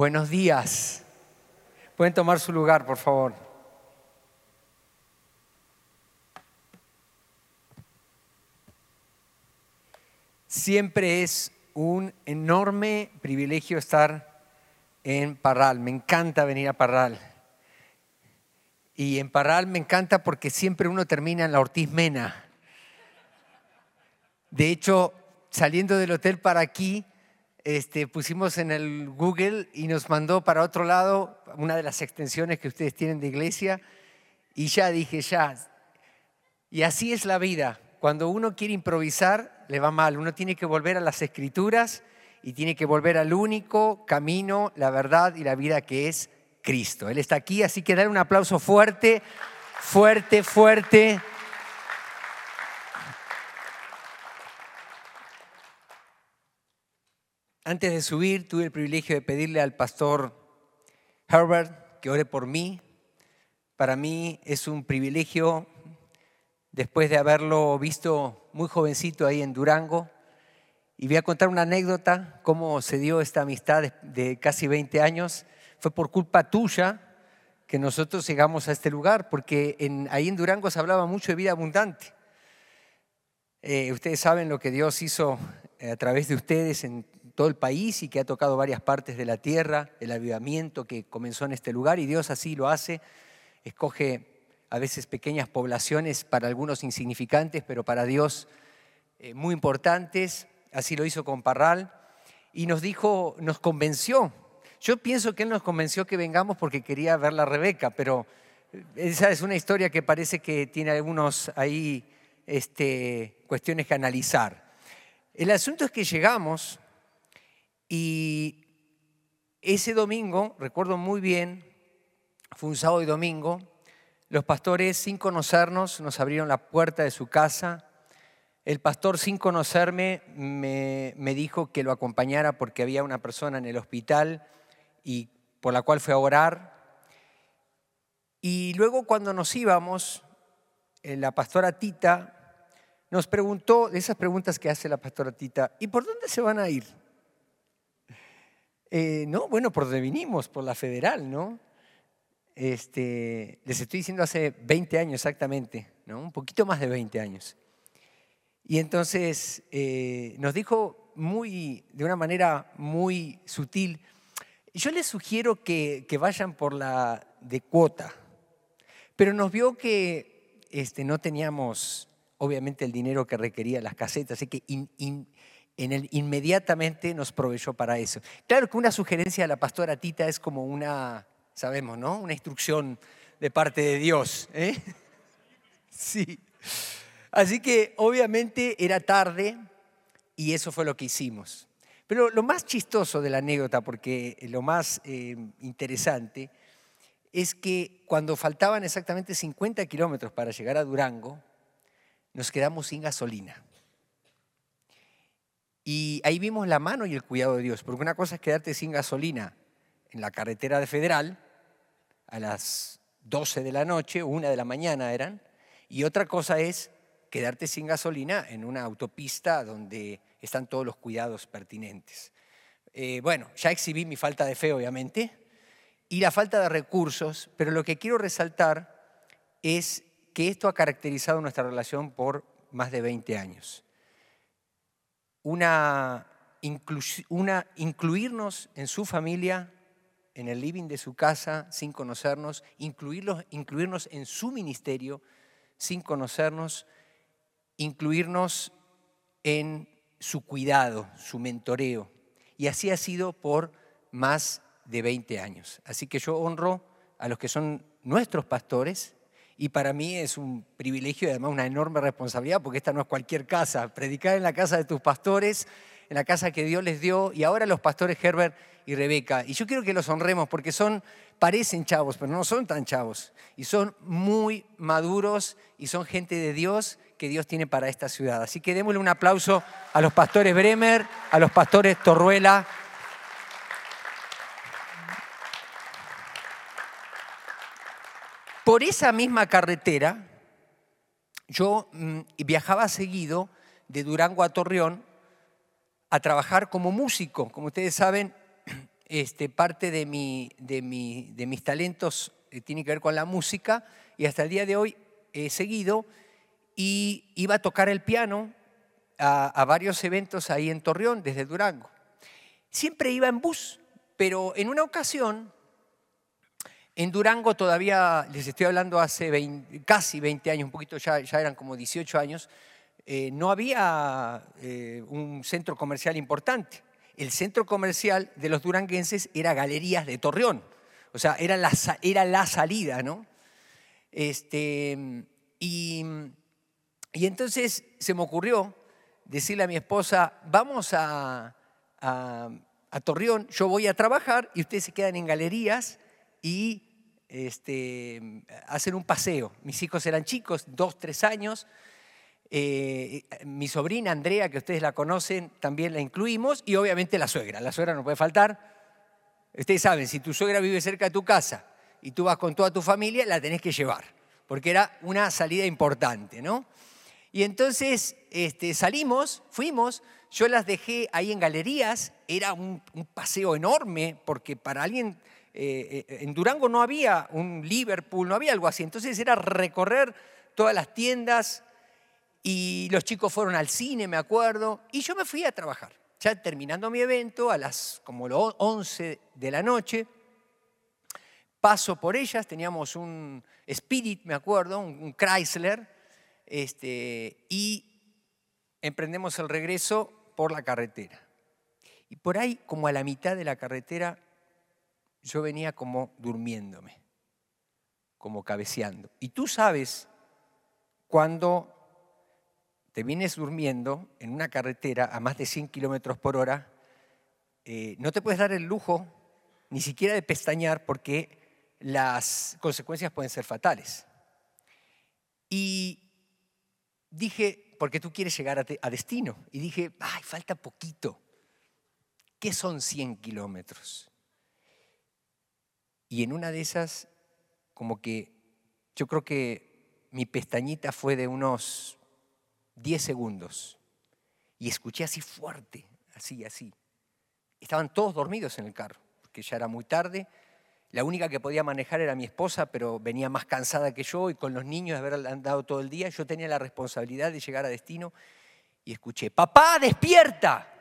Buenos días. Pueden tomar su lugar, por favor. Siempre es un enorme privilegio estar en Parral. Me encanta venir a Parral. Y en Parral me encanta porque siempre uno termina en la Ortiz Mena. De hecho, saliendo del hotel para aquí, este, pusimos en el Google y nos mandó para otro lado una de las extensiones que ustedes tienen de iglesia y ya dije, ya. Y así es la vida. Cuando uno quiere improvisar, le va mal. Uno tiene que volver a las escrituras y tiene que volver al único camino, la verdad y la vida que es Cristo. Él está aquí, así que dar un aplauso fuerte, fuerte, fuerte. Antes de subir, tuve el privilegio de pedirle al pastor Herbert que ore por mí. Para mí es un privilegio, después de haberlo visto muy jovencito ahí en Durango, y voy a contar una anécdota, cómo se dio esta amistad de casi 20 años. Fue por culpa tuya que nosotros llegamos a este lugar, porque ahí en Durango se hablaba mucho de vida abundante. Eh, ustedes saben lo que Dios hizo eh, a través de ustedes en todo el país y que ha tocado varias partes de la tierra, el avivamiento que comenzó en este lugar y Dios así lo hace, escoge a veces pequeñas poblaciones para algunos insignificantes, pero para Dios eh, muy importantes, así lo hizo con Parral y nos dijo, nos convenció. Yo pienso que Él nos convenció que vengamos porque quería ver la Rebeca, pero eh, esa es una historia que parece que tiene algunos ahí este, cuestiones que analizar. El asunto es que llegamos y ese domingo, recuerdo muy bien, fue un sábado y domingo, los pastores sin conocernos nos abrieron la puerta de su casa. El pastor sin conocerme me, me, dijo que lo acompañara porque había una persona en el hospital y por la cual fue a orar. Y luego cuando nos íbamos, eh, la pastora Tita nos preguntó, de esas preguntas que hace la pastora Tita, ¿y por dónde se van a ir? Eh, no, bueno, por donde vinimos, por la federal, ¿no? Este, les estoy diciendo hace 20 años exactamente, ¿no? Un poquito más de 20 años. Y entonces eh, nos dijo muy, de una manera muy sutil, yo les sugiero que, vayan por la de cuota, pero nos vio que este, no teníamos obviamente el dinero que requería las casetas, así que en inmediatamente nos proveyó para eso. Claro que una sugerencia de la pastora Tita es como una, sabemos, ¿no? Una instrucción de parte de Dios. ¿eh? Sí. Así que obviamente era tarde y eso fue lo que hicimos. Pero lo más chistoso de la anécdota, porque lo más eh, interesante, es que cuando faltaban exactamente 50 kilómetros para llegar a Durango, nos quedamos sin gasolina. Y ahí vimos la mano y el cuidado de Dios, porque una cosa es quedarte sin gasolina en la carretera de Federal a las 12 de la noche, una de la mañana eran, y otra cosa es quedarte sin gasolina en una autopista donde están todos los cuidados pertinentes. Eh, bueno, ya exhibí mi falta de fe, obviamente, y la falta de recursos, pero lo que quiero resaltar es que esto ha caracterizado nuestra relación por más de 20 años una, una incluirnos en su familia, en el living de su casa sin conocernos, incluirlos, incluirnos en su ministerio sin conocernos, incluirnos en su cuidado, su mentoreo. Y así ha sido por más de 20 años. Así que yo honro a los que son nuestros pastores y para mí es un privilegio y además una enorme responsabilidad, porque esta no es cualquier casa. Predicar en la casa de tus pastores, en la casa que Dios les dio, y ahora los pastores Herbert y Rebeca. Y yo quiero que los honremos, porque son, parecen chavos, pero no son tan chavos. Y son muy maduros y son gente de Dios que Dios tiene para esta ciudad. Así que démosle un aplauso a los pastores Bremer, a los pastores Torruela, Por esa misma carretera, yo mm, viajaba seguido de Durango a Torreón a trabajar como músico. Como ustedes saben, este, parte de, mi, de, mi, de mis talentos eh, tiene que ver con la música y hasta el día de hoy he seguido y iba a tocar el piano a varios eventos ahí en Torreón, desde Durango. Siempre iba en bus, pero en una ocasión, en Durango todavía, les estoy hablando hace casi 20 años, un poquito ya, eran como 18 años, eh, no había eh, un centro comercial importante. El centro comercial de los duranguenses era Galerías de Torreón. O sea, era la, era la salida, ¿no? Este, y, y, entonces se me ocurrió decirle a mi esposa, vamos a, a, Torreón, yo voy a trabajar y ustedes se quedan en galerías y este, hacen un paseo. Mis hijos eran chicos, dos, tres años. Eh, mi sobrina Andrea, que ustedes la conocen, también la incluimos, y obviamente la suegra. La suegra no puede faltar. Ustedes saben, si tu suegra vive cerca de tu casa y tú vas con toda tu familia, la tenés que llevar, porque era una salida importante, ¿no? Y entonces este, salimos, fuimos, yo las dejé ahí en galerías, era un, paseo enorme, porque para alguien, eh, eh, en Durango no había un Liverpool, no había algo así, entonces era recorrer todas las tiendas y los chicos fueron al cine, me acuerdo, y yo me fui a trabajar. Ya terminando mi evento, a las como las 11 de la noche, paso por ellas, teníamos un Spirit, me acuerdo, un Chrysler, este, y emprendemos el regreso por la carretera. Y por ahí, como a la mitad de la carretera, yo venía como durmiéndome, como cabeceando. Y tú sabes cuando te vienes durmiendo en una carretera a más de 100 kilómetros por hora, eh, no te puedes dar el lujo ni siquiera de pestañear porque las consecuencias pueden ser fatales. Y dije, porque tú quieres llegar a, destino. Y dije, ay, falta poquito. ¿Qué son 100 kilómetros? Y en una de esas, como que yo creo que mi pestañita fue de unos 10 segundos. Y escuché así fuerte, así, así. Estaban todos dormidos en el carro, porque ya era muy tarde la única que podía manejar era mi esposa, pero venía más cansada que yo y con los niños de haber andado todo el día, yo tenía la responsabilidad de llegar a destino y escuché, papá, despierta.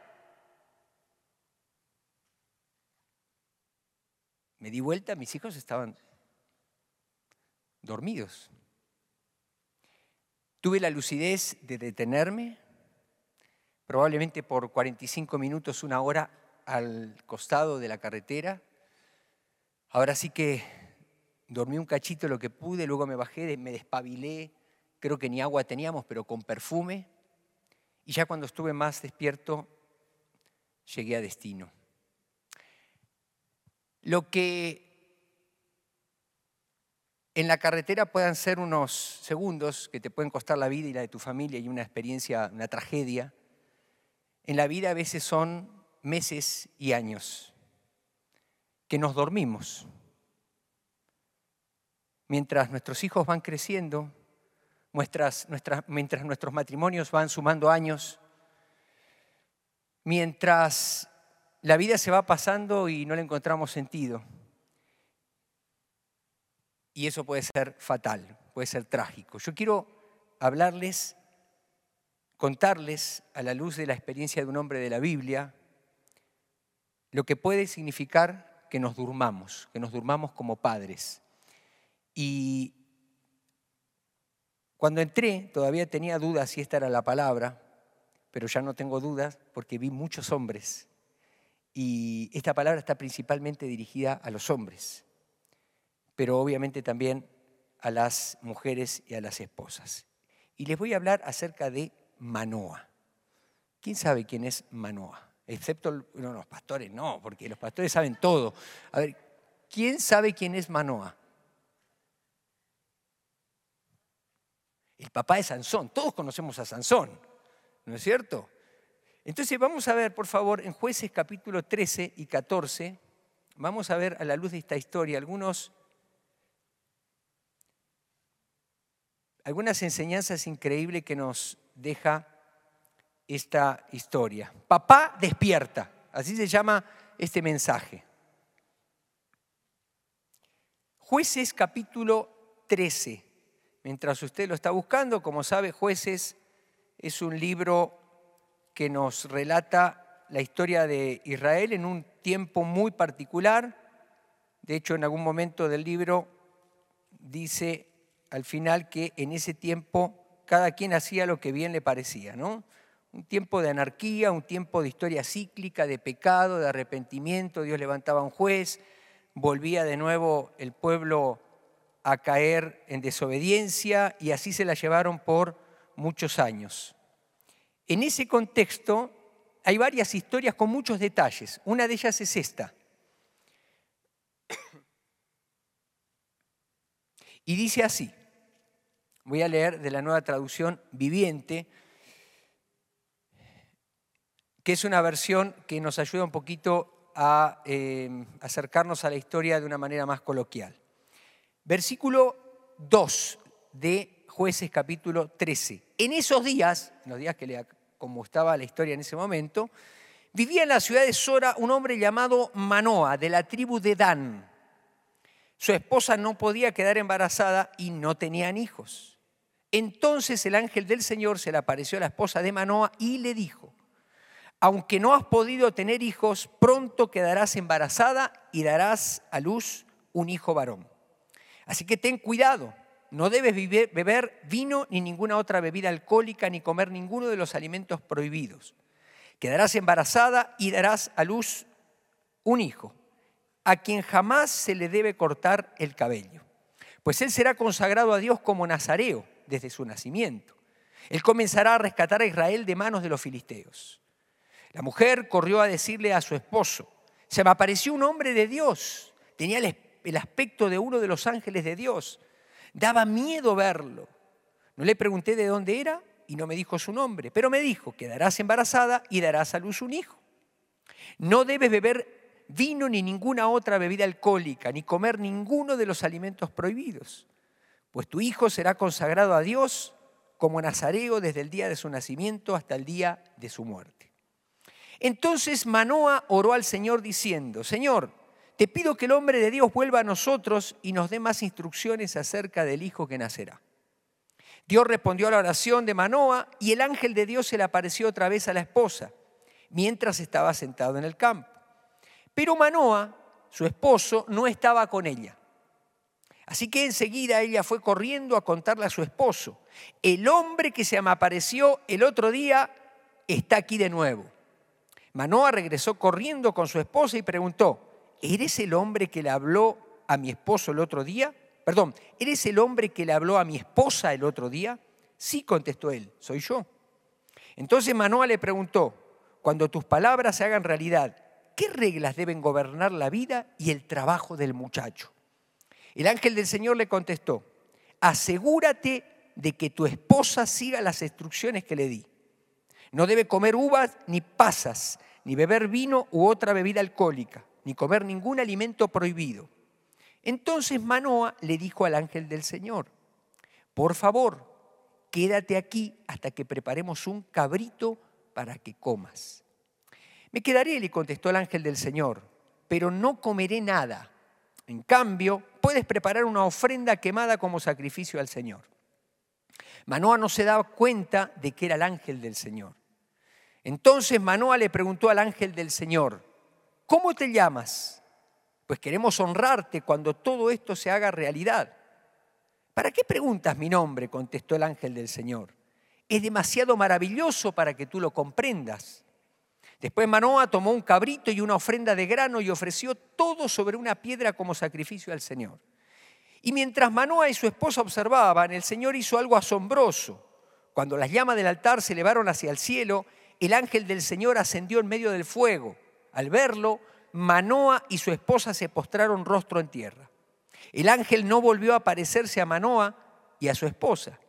Me di vuelta, mis hijos estaban dormidos. Tuve la lucidez de detenerme, probablemente por 45 minutos, una hora al costado de la carretera Ahora sí que dormí un cachito lo que pude, luego me bajé, me despabilé, creo que ni agua teníamos, pero con perfume. Y ya cuando estuve más despierto, llegué a destino. Lo que en la carretera puedan ser unos segundos que te pueden costar la vida y la de tu familia y una experiencia, una tragedia, en la vida a veces son meses y años que nos dormimos. Mientras nuestros hijos van creciendo, mientras nuestros matrimonios van sumando años, mientras la vida se va pasando y no le encontramos sentido. Y eso puede ser fatal, puede ser trágico. Yo quiero hablarles, contarles a la luz de la experiencia de un hombre de la Biblia, lo que puede significar que nos durmamos, que nos durmamos como padres. Y cuando entré todavía tenía dudas si esta era la palabra, pero ya no tengo dudas porque vi muchos hombres. Y esta palabra está principalmente dirigida a los hombres, pero obviamente también a las mujeres y a las esposas. Y les voy a hablar acerca de Manoa. ¿Quién sabe quién es Manoa? excepto los pastores, no, porque los pastores saben todo. A ver, ¿quién sabe quién es Manoa? El papá de Sansón, todos conocemos a Sansón, ¿no es cierto? Entonces vamos a ver, por favor, en jueces capítulo 13 y 14, vamos a ver a la luz de esta historia algunos, algunas enseñanzas increíbles que nos deja esta historia. Papá despierta, así se llama este mensaje. Jueces capítulo 13. Mientras usted lo está buscando, como sabe, Jueces es un libro que nos relata la historia de Israel en un tiempo muy particular. De hecho, en algún momento del libro dice al final que en ese tiempo cada quien hacía lo que bien le parecía, ¿no? Un tiempo de anarquía, un tiempo de historia cíclica, de pecado, de arrepentimiento, Dios levantaba un juez, volvía de nuevo el pueblo a caer en desobediencia y así se la llevaron por muchos años. En ese contexto hay varias historias con muchos detalles. Una de ellas es esta. Y dice así, voy a leer de la nueva traducción viviente, que es una versión que nos ayuda un poquito a eh, acercarnos a la historia de una manera más coloquial. Versículo 2 de jueces capítulo 13. En esos días, en los días que le, como estaba la historia en ese momento, vivía en la ciudad de Sora un hombre llamado Manoa, de la tribu de Dan. Su esposa no podía quedar embarazada y no tenían hijos. Entonces el ángel del Señor se le apareció a la esposa de Manoa y le dijo, aunque no has podido tener hijos, pronto quedarás embarazada y darás a luz un hijo varón. Así que ten cuidado, no debes beber vino ni ninguna otra bebida alcohólica ni comer ninguno de los alimentos prohibidos. Quedarás embarazada y darás a luz un hijo, a quien jamás se le debe cortar el cabello, pues él será consagrado a Dios como nazareo desde su nacimiento. Él comenzará a rescatar a Israel de manos de los filisteos. La mujer corrió a decirle a su esposo, se me apareció un hombre de Dios, tenía el aspecto de uno de los ángeles de Dios. Daba miedo verlo. No le pregunté de dónde era y no me dijo su nombre, pero me dijo, quedarás embarazada y darás a luz un hijo. No debes beber vino ni ninguna otra bebida alcohólica, ni comer ninguno de los alimentos prohibidos, pues tu hijo será consagrado a Dios como nazareo desde el día de su nacimiento hasta el día de su muerte. Entonces Manoa oró al Señor diciendo, Señor, te pido que el hombre de Dios vuelva a nosotros y nos dé más instrucciones acerca del hijo que nacerá. Dios respondió a la oración de Manoa y el ángel de Dios se le apareció otra vez a la esposa mientras estaba sentado en el campo. Pero Manoa, su esposo, no estaba con ella. Así que enseguida ella fue corriendo a contarle a su esposo, el hombre que se me apareció el otro día está aquí de nuevo. Manoa regresó corriendo con su esposa y preguntó, ¿eres el hombre que le habló a mi esposo el otro día? Perdón, ¿eres el hombre que le habló a mi esposa el otro día? Sí, contestó él, soy yo. Entonces Manoa le preguntó, cuando tus palabras se hagan realidad, ¿qué reglas deben gobernar la vida y el trabajo del muchacho? El ángel del Señor le contestó, asegúrate de que tu esposa siga las instrucciones que le di. No debe comer uvas ni pasas, ni beber vino u otra bebida alcohólica ni comer ningún alimento prohibido. Entonces Manoa le dijo al ángel del Señor, por favor, quédate aquí hasta que preparemos un cabrito para que comas. Me quedaré, le contestó el ángel del Señor, pero no comeré nada. En cambio, puedes preparar una ofrenda quemada como sacrificio al Señor. Manoa no se daba cuenta de que era el ángel del Señor. Entonces Manoa le preguntó al ángel del Señor, ¿Cómo te llamas? Pues queremos honrarte cuando todo esto se haga realidad. ¿Para qué preguntas mi nombre? contestó el ángel del Señor. Es demasiado maravilloso para que tú lo comprendas. Después Manoa tomó un cabrito y una ofrenda de grano y ofreció todo sobre una piedra como sacrificio al Señor. Y mientras Manoa y su esposa observaban, el Señor hizo algo asombroso. Cuando las llamas del altar se elevaron hacia el cielo, el ángel del Señor ascendió en medio del fuego. Al verlo, Manoa y su esposa se postraron rostro en tierra. El ángel no volvió a aparecerse a Manoa y a su esposa.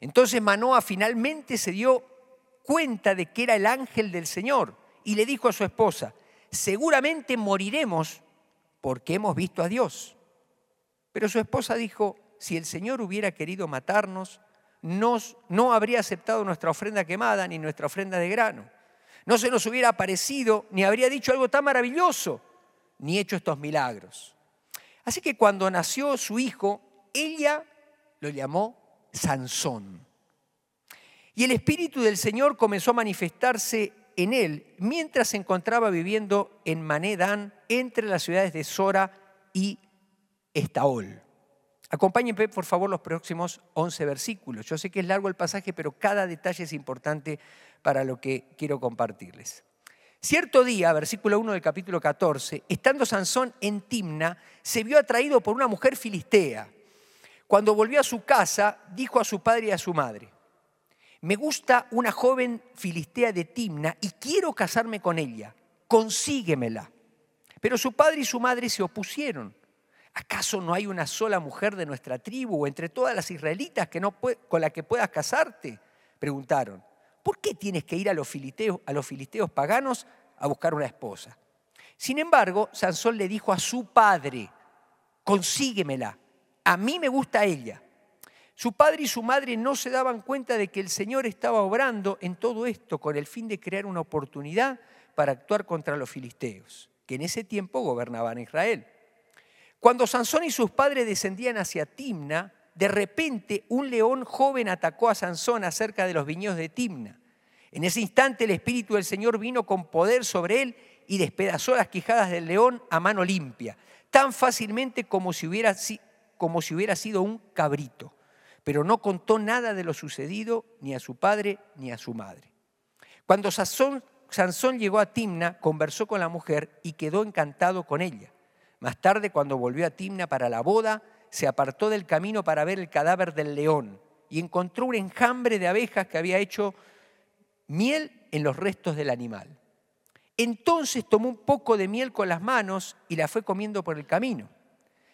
Entonces Manoa finalmente se dio cuenta de que era el ángel del Señor y le dijo a su esposa, seguramente moriremos porque hemos visto a Dios. Pero su esposa dijo, si el Señor hubiera querido matarnos, no habría aceptado nuestra ofrenda quemada ni nuestra ofrenda de grano no se nos hubiera aparecido, ni habría dicho algo tan maravilloso, ni hecho estos milagros. Así que cuando nació su hijo, ella lo llamó Sansón. Y el Espíritu del Señor comenzó a manifestarse en él mientras se encontraba viviendo en Manedán entre las ciudades de Sora y Estaol. Acompáñenme por favor los próximos 11 versículos. Yo sé que es largo el pasaje, pero cada detalle es importante para lo que quiero compartirles. Cierto día, versículo 1 del capítulo 14, estando Sansón en Timna, se vio atraído por una mujer filistea. Cuando volvió a su casa, dijo a su padre y a su madre, me gusta una joven filistea de Timna y quiero casarme con ella, consíguemela. Pero su padre y su madre se opusieron. ¿Acaso no hay una sola mujer de nuestra tribu o entre todas las israelitas que no con la que puedas casarte? Preguntaron. ¿Por qué tienes que ir a los, filisteos, a los paganos a buscar una esposa? Sin embargo, Sansón le dijo a su padre, consíguemela, a mí me gusta ella. Su padre y su madre no se daban cuenta de que el Señor estaba obrando en todo esto con el fin de crear una oportunidad para actuar contra los filisteos, que en ese tiempo gobernaban Israel. Cuando Sansón y sus padres descendían hacia Timna, de repente un león joven atacó a Sansón acerca de los viñedos de Timna. En ese instante el Espíritu del Señor vino con poder sobre él y despedazó las quijadas del león a mano limpia, tan fácilmente como si hubiera, como si hubiera sido un cabrito pero no contó nada de lo sucedido ni a su padre ni a su madre. Cuando Sansón, llegó a Timna, conversó con la mujer y quedó encantado con ella. Más tarde, cuando volvió a Timna para la boda, se apartó del camino para ver el cadáver del león y encontró un enjambre de abejas que había hecho miel en los restos del animal. Entonces tomó un poco de miel con las manos y la fue comiendo por el camino.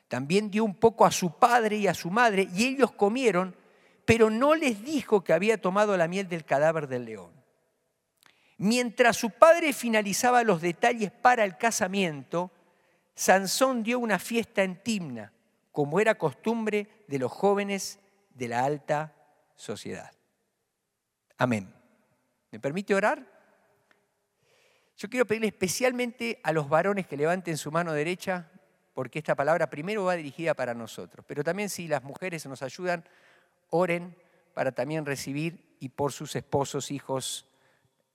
También dio un poco a su padre y a su madre, y ellos comieron, pero no les dijo que había tomado la miel del cadáver del león. Mientras su padre finalizaba los detalles para el casamiento, Sansón dio una fiesta en Timna, como era costumbre de los jóvenes de la alta sociedad. Amén. ¿Me permite orar? Yo quiero pedirle especialmente a los varones que levanten su mano derecha porque esta palabra primero va dirigida para nosotros, pero también si las mujeres nos ayudan, oren para también recibir y por sus esposos, hijos,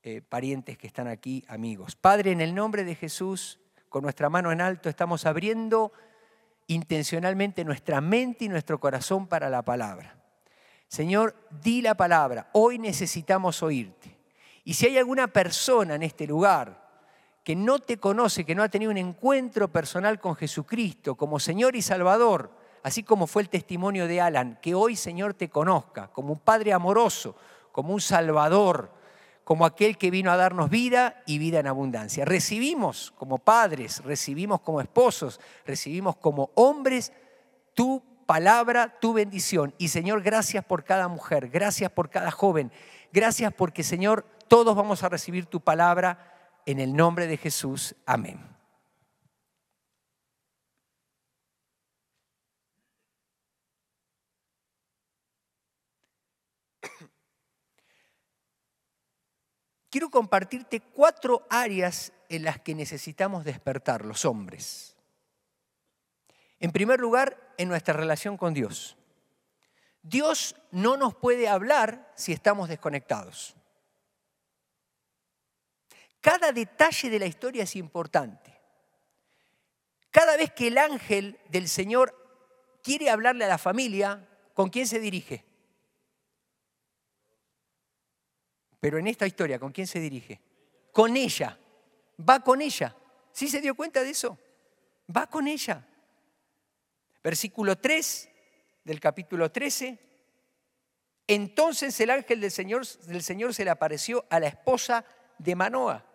eh, parientes que están aquí, amigos. Padre, en el nombre de Jesús, con nuestra mano en alto, estamos abriendo intencionalmente nuestra mente y nuestro corazón para la palabra. Señor, di la palabra, hoy necesitamos oírte. Y si hay alguna persona en este lugar, que no te conoce, que no ha tenido un encuentro personal con Jesucristo como Señor y Salvador, así como fue el testimonio de Alan, que hoy Señor te conozca como un Padre amoroso, como un Salvador, como aquel que vino a darnos vida y vida en abundancia. Recibimos como padres, recibimos como esposos, recibimos como hombres tu palabra, tu bendición. Y Señor, gracias por cada mujer, gracias por cada joven, gracias porque Señor, todos vamos a recibir tu palabra en el nombre de Jesús, amén. Quiero compartirte cuatro áreas en las que necesitamos despertar los hombres. En primer lugar, en nuestra relación con Dios. Dios no nos puede hablar si estamos desconectados. Cada detalle de la historia es importante. Cada vez que el ángel del Señor quiere hablarle a la familia, ¿con quién se dirige? Pero en esta historia, ¿con quién se dirige? Con ella. Va con ella. ¿Sí se dio cuenta de eso? Va con ella. Versículo 3 del capítulo 13. Entonces el ángel del Señor, del Señor se le apareció a la esposa de Manoa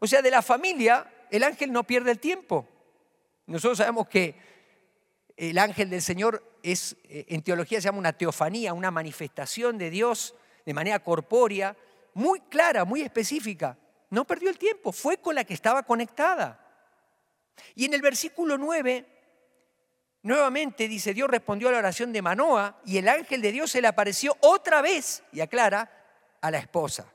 o sea, de la familia, el ángel no pierde el tiempo. Nosotros sabemos que el ángel del Señor es, eh, en teología se llama una teofanía, una manifestación de Dios de manera corpórea, muy clara, muy específica. No perdió el tiempo, fue con la que estaba conectada. Y en el versículo 9, nuevamente dice, Dios respondió a la oración de Manoa y el ángel de Dios se le apareció otra vez, y aclara, a la esposa.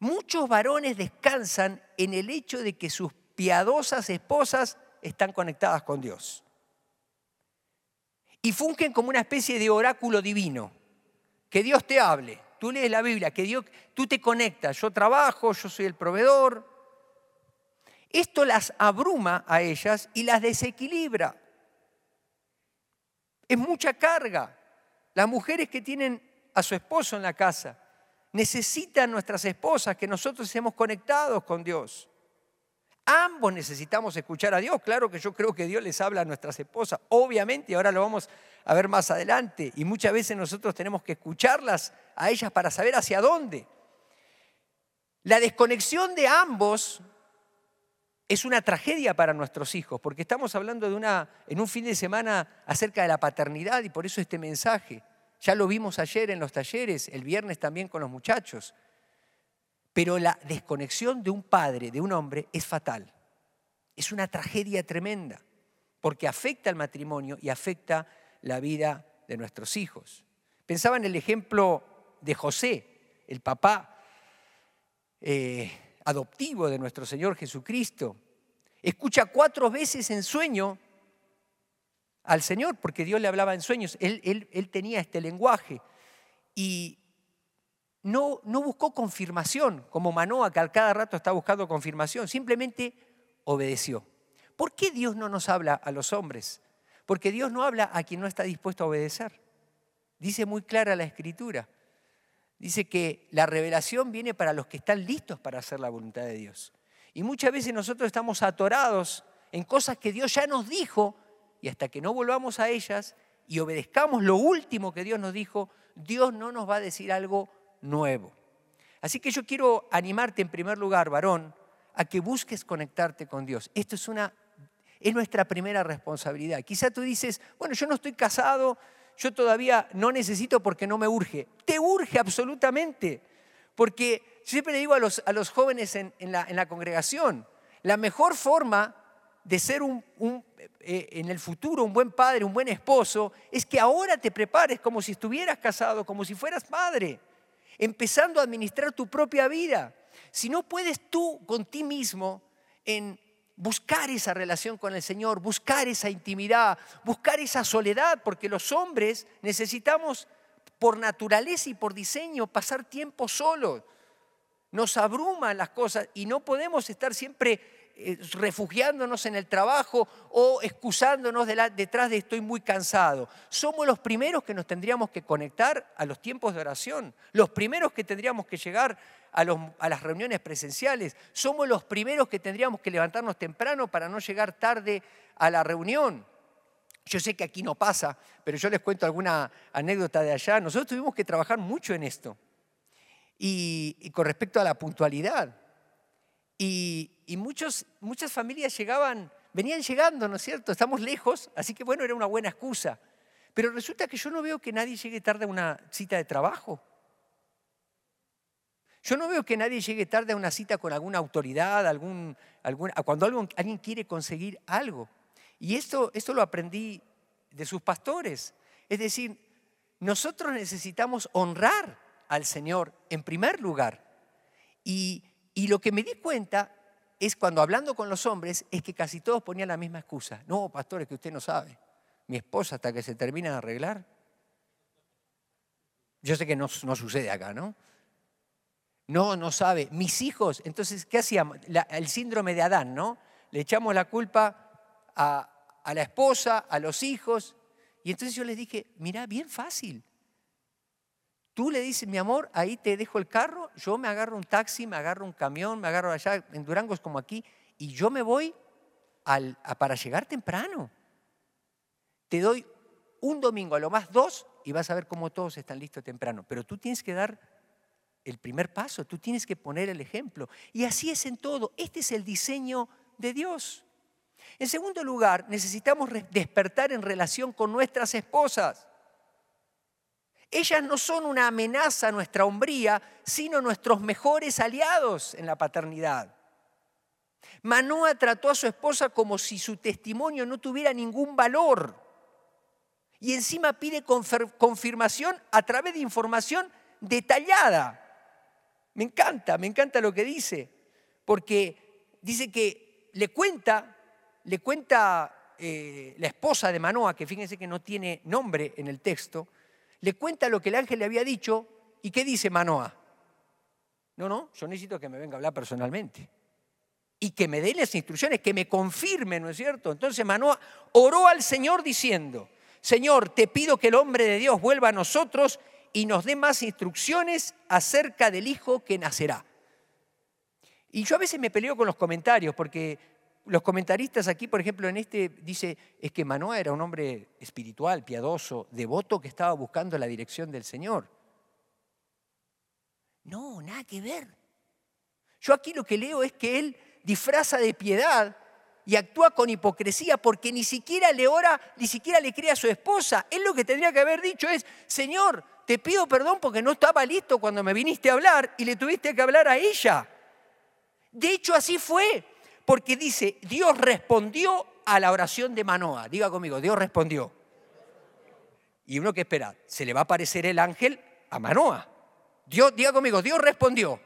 Muchos varones descansan en el hecho de que sus piadosas esposas están conectadas con Dios. Y fungen como una especie de oráculo divino. Que Dios te hable. Tú lees la Biblia, que Dios, tú te conectas. Yo trabajo, yo soy el proveedor. Esto las abruma a ellas y las desequilibra. Es mucha carga. Las mujeres que tienen a su esposo en la casa necesitan nuestras esposas que nosotros estemos conectados con Dios. Ambos necesitamos escuchar a Dios. Claro que yo creo que Dios les habla a nuestras esposas, obviamente, y ahora lo vamos a ver más adelante. Y muchas veces nosotros tenemos que escucharlas a ellas para saber hacia dónde. La desconexión de ambos es una tragedia para nuestros hijos, porque estamos hablando de una, en un fin de semana acerca de la paternidad y por eso este mensaje. Ya lo vimos ayer en los talleres, el viernes también con los muchachos. Pero la desconexión de un padre, de un hombre, es fatal. Es una tragedia tremenda, porque afecta al matrimonio y afecta la vida de nuestros hijos. Pensaba en el ejemplo de José, el papá eh, adoptivo de nuestro Señor Jesucristo. Escucha cuatro veces en sueño al Señor, porque Dios le hablaba en sueños, él, él, tenía este lenguaje. Y no, no buscó confirmación, como Manoa, que al cada rato está buscando confirmación, simplemente obedeció. ¿Por qué Dios no nos habla a los hombres? Porque Dios no habla a quien no está dispuesto a obedecer. Dice muy clara la escritura. Dice que la revelación viene para los que están listos para hacer la voluntad de Dios. Y muchas veces nosotros estamos atorados en cosas que Dios ya nos dijo, y hasta que no volvamos a ellas y obedezcamos lo último que Dios nos dijo, Dios no nos va a decir algo nuevo. Así que yo quiero animarte en primer lugar, varón, a que busques conectarte con Dios. Esto es una es nuestra primera responsabilidad. Quizá tú dices, bueno, yo no estoy casado, yo todavía no necesito porque no me urge. Te urge absolutamente, porque siempre le digo a los, a los jóvenes en, la, en la congregación, la mejor forma de ser un, eh, en el futuro un buen padre, un buen esposo, es que ahora te prepares como si estuvieras casado, como si fueras padre, empezando a administrar tu propia vida. Si no puedes tú con ti mismo en buscar esa relación con el Señor, buscar esa intimidad, buscar esa soledad, porque los hombres necesitamos por naturaleza y por diseño pasar tiempo solos. Nos abruman las cosas y no podemos estar siempre refugiándonos en el trabajo o excusándonos detrás de estoy muy cansado. Somos los primeros que nos tendríamos que conectar a los tiempos de oración, los primeros que tendríamos que llegar a, a las reuniones presenciales, somos los primeros que tendríamos que levantarnos temprano para no llegar tarde a la reunión. Yo sé que aquí no pasa, pero yo les cuento alguna anécdota de allá. Nosotros tuvimos que trabajar mucho en esto. y, con respecto a la puntualidad. Y, muchos, muchas familias llegaban, venían llegando, ¿no es cierto? Estamos lejos, así que bueno, era una buena excusa. Pero resulta que yo no veo que nadie llegue tarde a una cita de trabajo. Yo no veo que nadie llegue tarde a una cita con alguna autoridad, algún, cuando alguien quiere conseguir algo. Y esto, esto lo aprendí de sus pastores. Es decir, nosotros necesitamos honrar al Señor en primer lugar. Y y lo que me di cuenta es cuando hablando con los hombres es que casi todos ponían la misma excusa. No, pastor, es que usted no sabe. Mi esposa hasta que se termina de arreglar. Yo sé que no, sucede acá, ¿no? No, no sabe. Mis hijos, entonces, ¿qué hacíamos? el síndrome de Adán, ¿no? Le echamos la culpa a, a la esposa, a los hijos. Y entonces yo les dije, mira, bien fácil. Tú le dices, mi amor, ahí te dejo el carro, yo me agarro un taxi, me agarro un camión, me agarro allá, en Durango es como aquí, y yo me voy para llegar temprano. Te doy un domingo, a lo más dos, y vas a ver cómo todos están listos temprano. Pero tú tienes que dar el primer paso, tú tienes que poner el ejemplo. Y así es en todo. Este es el diseño de Dios. En segundo lugar, necesitamos despertar en relación con nuestras esposas. Ellas no son una amenaza a nuestra hombría, sino nuestros mejores aliados en la paternidad. Manoa trató a su esposa como si su testimonio no tuviera ningún valor. Y encima pide confirmación a través de información detallada. Me encanta, me encanta lo que dice, porque dice que le cuenta le cuenta eh, la esposa de Manoa, que fíjense que no tiene nombre en el texto, le cuenta lo que el ángel le había dicho y qué dice Manoa. No, no, yo necesito que me venga a hablar personalmente y que me dé las instrucciones, que me confirme, ¿no es cierto? Entonces Manoa oró al Señor diciendo, Señor, te pido que el hombre de Dios vuelva a nosotros y nos dé más instrucciones acerca del hijo que nacerá. Y yo a veces me peleo con los comentarios, porque los comentaristas aquí, por ejemplo, en este dice, es que Manoa era un hombre espiritual, piadoso, devoto, que estaba buscando la dirección del Señor. No, nada que ver. Yo aquí lo que leo es que él disfraza de piedad y actúa con hipocresía porque ni siquiera le ora, ni siquiera le cree a su esposa. Él lo que tendría que haber dicho es, Señor, te pido perdón porque no estaba listo cuando me viniste a hablar y le tuviste que hablar a ella. De hecho, así fue, porque dice, Dios respondió a la oración de Manoa. Diga conmigo, Dios respondió. Y uno que espera, se le va a aparecer el ángel a Manoa. Dios, diga conmigo, Dios respondió.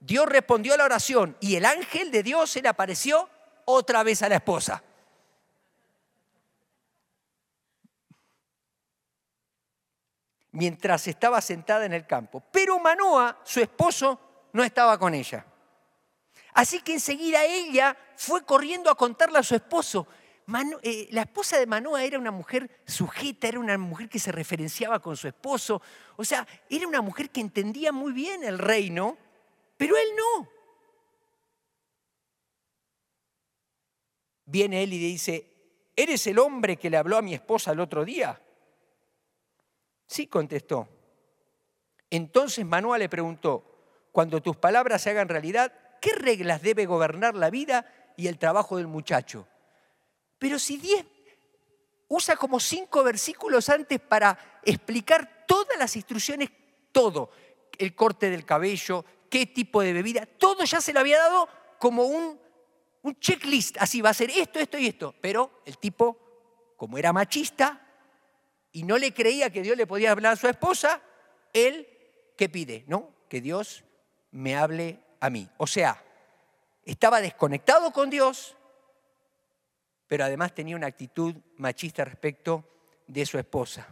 Dios respondió a la oración y el ángel de Dios se le apareció otra vez a la esposa. Mientras estaba sentada en el campo. Pero Manoa, su esposo, no estaba con ella. Así que enseguida ella fue corriendo a contarle a su esposo. Eh, la esposa de Manoa era una mujer sujeta, era una mujer que se referenciaba con su esposo. O sea, era una mujer que entendía muy bien el reino pero él no. Viene él y dice, ¿eres el hombre que le habló a mi esposa el otro día? Sí, contestó. Entonces Manuel le preguntó, cuando tus palabras se hagan realidad, ¿qué reglas debe gobernar la vida y el trabajo del muchacho? Pero si diez, usa como cinco versículos antes para explicar todas las instrucciones, todo, el corte del cabello, qué tipo de bebida, todo ya se lo había dado como un, un checklist, así va a ser esto, esto y esto. Pero el tipo, como era machista y no le creía que Dios le podía hablar a su esposa, él, ¿qué pide? No, que Dios me hable a mí. O sea, estaba desconectado con Dios, pero además tenía una actitud machista respecto de su esposa.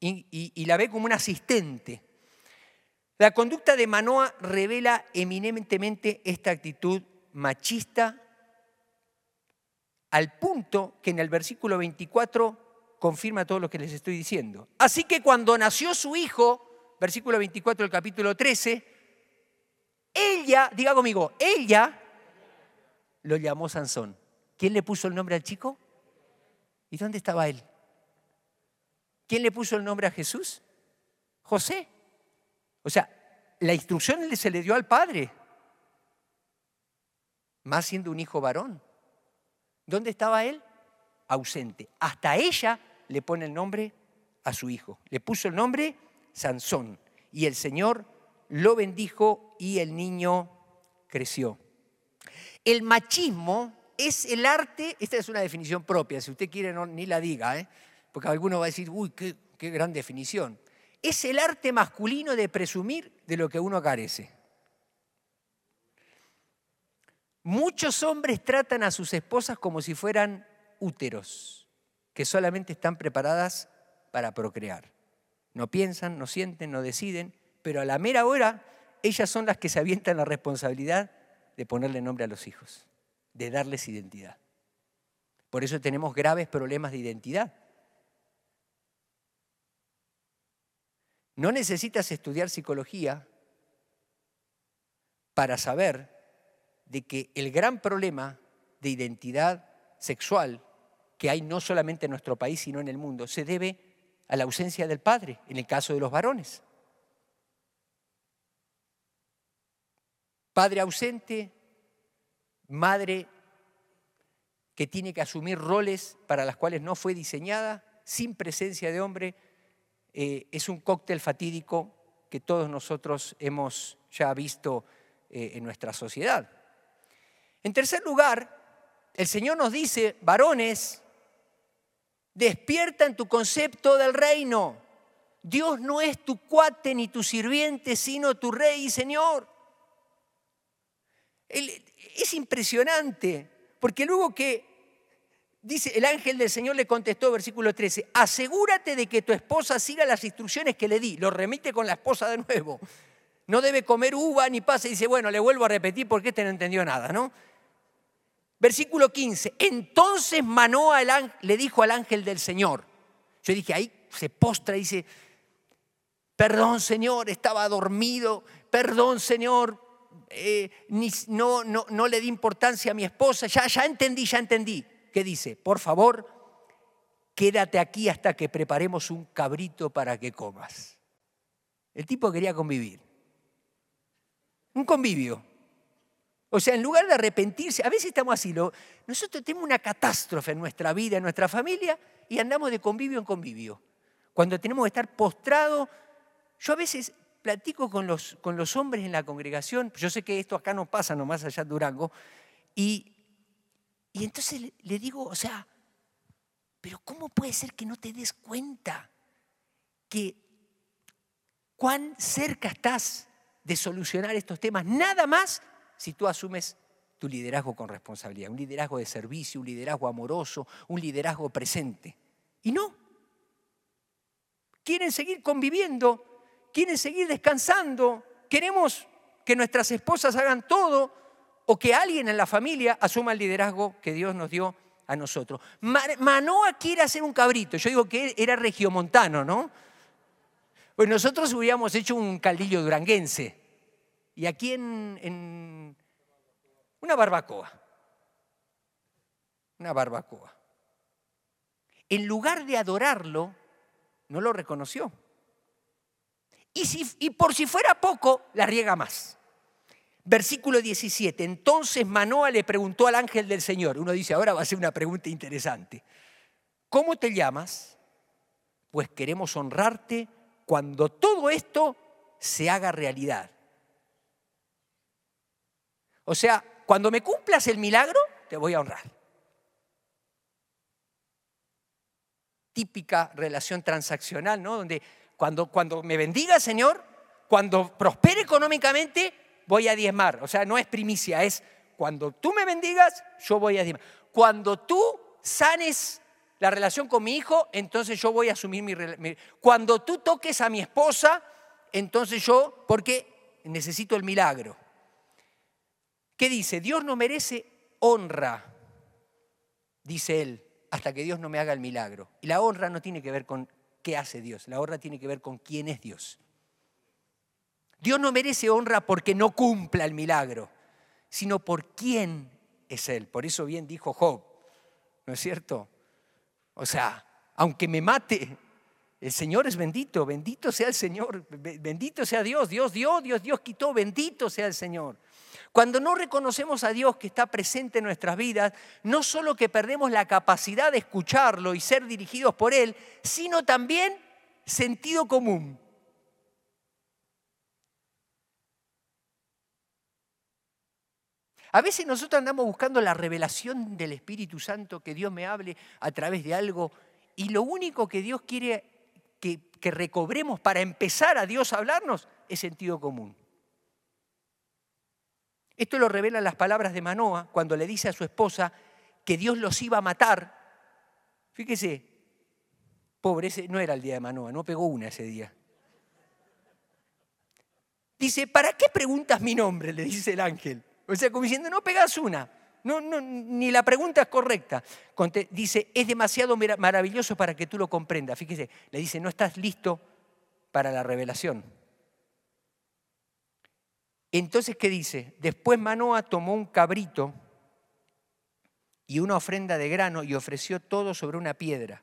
y la ve como un asistente la conducta de Manoa revela eminentemente esta actitud machista al punto que en el versículo 24 confirma todo lo que les estoy diciendo. Así que cuando nació su hijo, versículo 24 del capítulo 13, ella, diga conmigo, ella lo llamó Sansón. ¿Quién le puso el nombre al chico? ¿Y dónde estaba él? ¿Quién le puso el nombre a Jesús? José. O sea, la instrucción se le dio al padre, más siendo un hijo varón. ¿Dónde estaba él? Ausente. Hasta ella le pone el nombre a su hijo. Le puso el nombre Sansón. Y el Señor lo bendijo y el niño creció. El machismo es el arte, esta es una definición propia, si usted quiere no, ni la diga, ¿eh? porque alguno va a decir, uy, qué, qué gran definición es el arte masculino de presumir de lo que uno carece. Muchos hombres tratan a sus esposas como si fueran úteros, que solamente están preparadas para procrear. No piensan, no sienten, no deciden, pero a la mera hora ellas son las que se avientan la responsabilidad de ponerle nombre a los hijos, de darles identidad. Por eso tenemos graves problemas de identidad. No necesitas estudiar psicología para saber de que el gran problema de identidad sexual que hay no solamente en nuestro país, sino en el mundo, se debe a la ausencia del padre, en el caso de los varones. Padre ausente, madre que tiene que asumir roles para las cuales no fue diseñada, sin presencia de hombre, eh, es un cóctel fatídico que todos nosotros hemos ya visto eh, en nuestra sociedad. En tercer lugar, el Señor nos dice, varones, despierta en tu concepto del reino. Dios no es tu cuate ni tu sirviente, sino tu rey y Señor. Es impresionante Porque luego que dice, el ángel del Señor le contestó, versículo 13, asegúrate de que tu esposa siga las instrucciones que le di. Lo remite con la esposa de nuevo. No debe comer uva ni pasa. Y dice, bueno, le vuelvo a repetir porque este no entendió nada, ¿no? Versículo 15, entonces Manoa le dijo al ángel del Señor. Yo dije, ahí se postra y dice, perdón Señor, estaba dormido, perdón Señor, eh, no, le di importancia a mi esposa, ya, ya entendí, ya entendí. ¿Qué dice? Por favor, quédate aquí hasta que preparemos un cabrito para que comas. El tipo quería convivir. Un convivio. O sea, en lugar de arrepentirse, a veces estamos así, nosotros tenemos una catástrofe en nuestra vida, en nuestra familia, y andamos de convivio en convivio. Cuando tenemos que estar postrados, yo a veces platico con los, con los hombres en la congregación, yo sé que esto acá no pasa nomás allá en Durango, y, y entonces le, digo, o sea, pero ¿cómo puede ser que no te des cuenta que cuán cerca estás de solucionar estos temas? Nada más si tú asumes tu liderazgo con responsabilidad, un liderazgo de servicio, un liderazgo amoroso, un liderazgo presente. Y no. Quieren seguir conviviendo quieren seguir descansando, queremos que nuestras esposas hagan todo o que alguien en la familia asuma el liderazgo que Dios nos dio a nosotros. Manoa quiere hacer un cabrito, yo digo que era regiomontano, ¿no? Pues nosotros hubiéramos hecho un caldillo duranguense y aquí en, en una barbacoa, una barbacoa. En lugar de adorarlo, no lo reconoció. Y, por si fuera poco, la riega más. Versículo 17. Entonces Manoa le preguntó al ángel del Señor. Uno dice, ahora va a ser una pregunta interesante. ¿Cómo te llamas? Pues queremos honrarte cuando todo esto se haga realidad. O sea, cuando me cumplas el milagro, te voy a honrar. Típica relación transaccional, ¿no? Donde cuando, me bendiga, Señor, cuando prospere económicamente, voy a diezmar. O sea, no es primicia, es cuando tú me bendigas, yo voy a diezmar. Cuando tú sanes la relación con mi hijo, entonces yo voy a asumir mi, mi... Cuando tú toques a mi esposa, entonces yo, porque necesito el milagro. ¿Qué dice? Dios no merece honra, dice él, hasta que Dios no me haga el milagro. Y la honra no tiene que ver con qué hace Dios. La honra tiene que ver con quién es Dios. Dios no merece honra porque no cumpla el milagro, sino por quién es Él. Por eso bien dijo Job, ¿no es cierto? O sea, aunque me mate, el Señor es bendito, bendito sea el Señor, bendito sea Dios, Dios dio, Dios, Dios quitó, bendito sea el Señor. Cuando no reconocemos a Dios que está presente en nuestras vidas, no solo que perdemos la capacidad de escucharlo y ser dirigidos por Él, sino también sentido común. A veces nosotros andamos buscando la revelación del Espíritu Santo, que Dios me hable a través de algo, y lo único que Dios quiere que, que recobremos para empezar a Dios a hablarnos es sentido común. Esto lo revelan las palabras de Manoa cuando le dice a su esposa que Dios los iba a matar. Fíjese, pobre, ese no era el día de Manoa, no pegó una ese día. Dice, ¿para qué preguntas mi nombre? Le dice el ángel. O sea, como diciendo, no pegas una. No, no, ni la pregunta es correcta. Dice, es demasiado maravilloso para que tú lo comprendas. Fíjese, le dice, no estás listo para la revelación. Entonces, ¿qué dice? Después Manoa tomó un cabrito y una ofrenda de grano y ofreció todo sobre una piedra.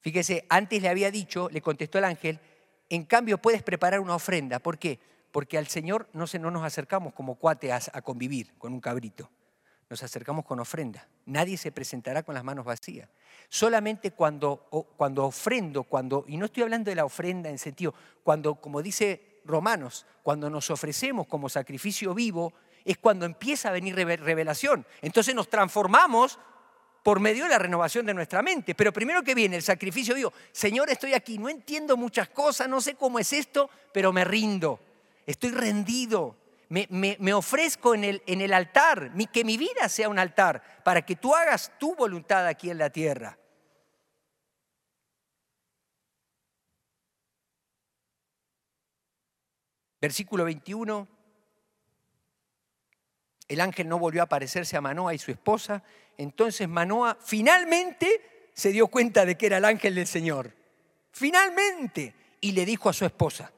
Fíjese, antes le había dicho, le contestó el ángel, en cambio puedes preparar una ofrenda. ¿Por qué? Porque al Señor no, se, no nos acercamos como cuates a convivir con un cabrito nos acercamos con ofrenda. Nadie se presentará con las manos vacías. Solamente cuando, cuando ofrendo, cuando, y no estoy hablando de la ofrenda en sentido, cuando, como dice Romanos, cuando nos ofrecemos como sacrificio vivo, es cuando empieza a venir revelación. Entonces nos transformamos por medio de la renovación de nuestra mente. Pero primero que viene el sacrificio vivo, Señor, estoy aquí, no entiendo muchas cosas, no sé cómo es esto, pero me rindo, estoy rendido Me, ofrezco en el, altar, que mi vida sea un altar, para que tú hagas tu voluntad aquí en la tierra. Versículo 21. El ángel no volvió a aparecerse a Manoa y su esposa. Entonces Manoa finalmente se dio cuenta de que era el ángel del Señor. Finalmente. Y le dijo a su esposa,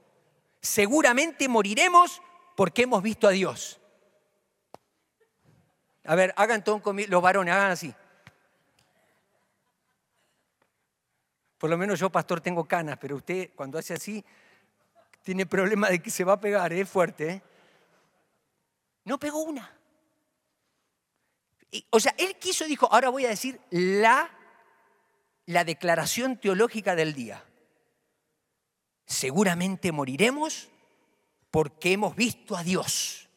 seguramente moriremos porque hemos visto a Dios. A ver, hagan todo conmigo, los varones, hagan así. Por lo menos yo, pastor, tengo canas, pero usted cuando hace así, tiene problema de que se va a pegar, es fuerte. ¿eh? No pegó una. O sea, él quiso, dijo, ahora voy a decir la, la declaración teológica del día. Seguramente moriremos porque hemos visto a Dios.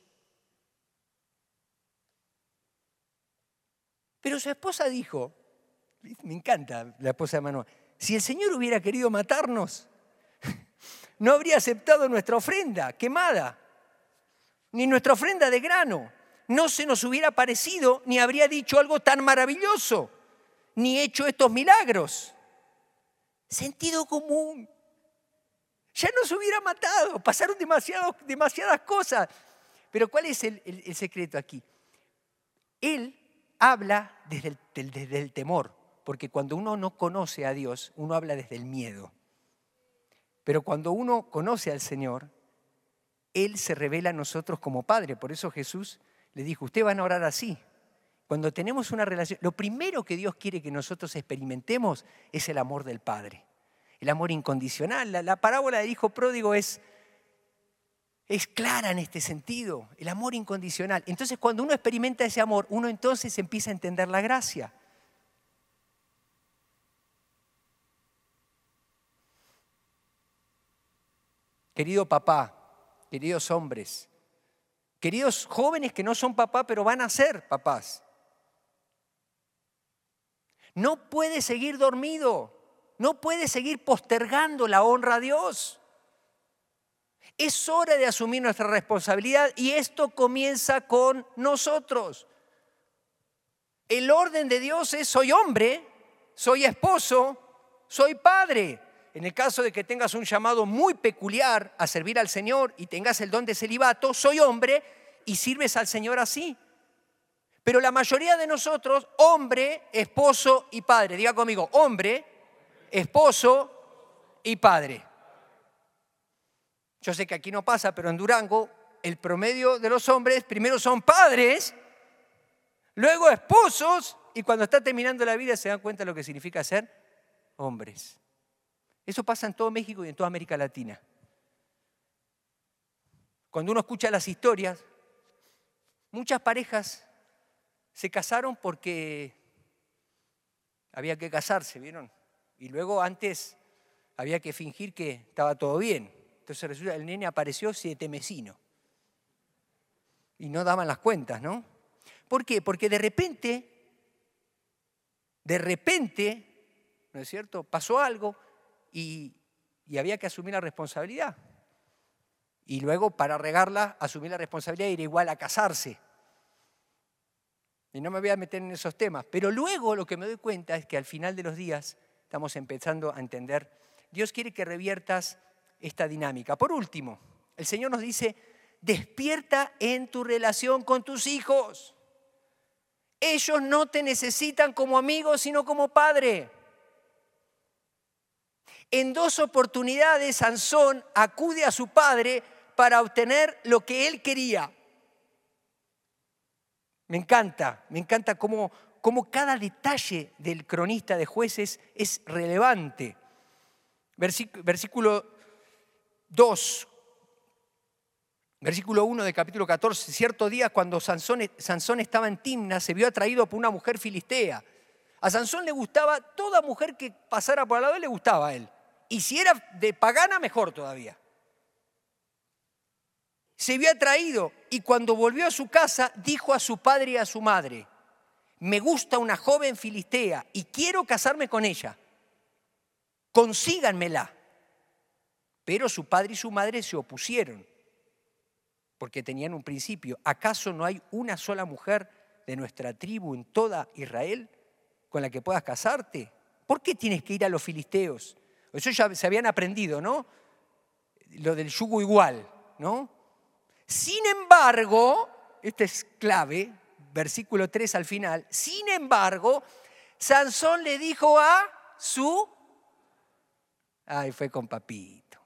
Pero su esposa dijo, me encanta la esposa de Manuel, si el Señor hubiera querido matarnos, no habría aceptado nuestra ofrenda quemada, ni nuestra ofrenda de grano. No se nos hubiera parecido, ni habría dicho algo tan maravilloso, ni hecho estos milagros. Sentido común. Ya nos hubiera matado, pasaron demasiadas cosas. Pero ¿cuál es el, secreto aquí? Él habla desde el temor, porque cuando uno no conoce a Dios, uno habla desde el miedo. Pero cuando uno conoce al Señor, Él se revela a nosotros como Padre. Por eso Jesús le dijo, ustedes van a orar así. Cuando tenemos una relación, lo primero que Dios quiere que nosotros experimentemos es el amor del Padre, el amor incondicional. La, parábola del Hijo Pródigo es, es clara en este sentido, el amor incondicional. Entonces cuando uno experimenta ese amor, uno entonces empieza a entender la gracia. Querido papá, queridos hombres, queridos jóvenes que no son papá pero van a ser papás. No puede seguir dormido, no puede seguir postergando la honra a Dios. Es hora de asumir nuestra responsabilidad y esto comienza con nosotros. El orden de Dios es soy hombre, soy esposo, soy padre. En el caso de que tengas un llamado muy peculiar a servir al Señor y tengas el don de celibato, soy hombre y sirves al Señor así. Pero la mayoría de nosotros, hombre, esposo y padre. Diga conmigo, hombre, esposo y padre. Yo sé que aquí no pasa, pero en Durango el promedio de los hombres primero son padres, luego esposos y cuando está terminando la vida se dan cuenta de lo que significa ser hombres. Eso pasa en todo México y en toda América Latina. Cuando uno escucha las historias, muchas parejas se casaron porque había que casarse, ¿vieron? Y luego antes había que fingir que estaba todo bien. Entonces resulta el nene apareció siete mesino. Y no daban las cuentas, ¿no? ¿Por qué? Porque de repente, de repente, ¿no es cierto? Pasó algo, y, había que asumir la responsabilidad. Y luego, para regarla, asumir la responsabilidad era igual a casarse. Y no me voy a meter en esos temas. Pero luego lo que me doy cuenta es que al final de los días estamos empezando a entender, Dios quiere que reviertas esta dinámica. Por último, el Señor nos dice, despierta en tu relación con tus hijos. Ellos no te necesitan como amigo, sino como padre. En dos oportunidades Sansón acude a su padre para obtener lo que él quería. Me encanta, me encanta cómo, cada detalle del cronista de jueces es relevante. Versículo 2, versículo 1 del capítulo 14. Cierto día cuando Sansón, Sansón estaba en Timna, se vio atraído por una mujer filistea. A Sansón le gustaba, toda mujer que pasara por al lado le gustaba a él. Y si era de pagana, mejor todavía. Se vio atraído y cuando volvió a su casa dijo a su padre y a su madre, me gusta una joven filistea y quiero casarme con ella. Consíganmela. Pero su padre y su madre se opusieron. porque tenían un principio. ¿Acaso no hay una sola mujer de nuestra tribu en toda Israel con la que puedas casarte? ¿Por qué tienes que ir a los filisteos? Eso ya se habían aprendido, ¿no? Lo del yugo igual, ¿no? Sin embargo, esto es clave, versículo 3 al final, sin embargo, Sansón le dijo a su... Ay, fue con papito.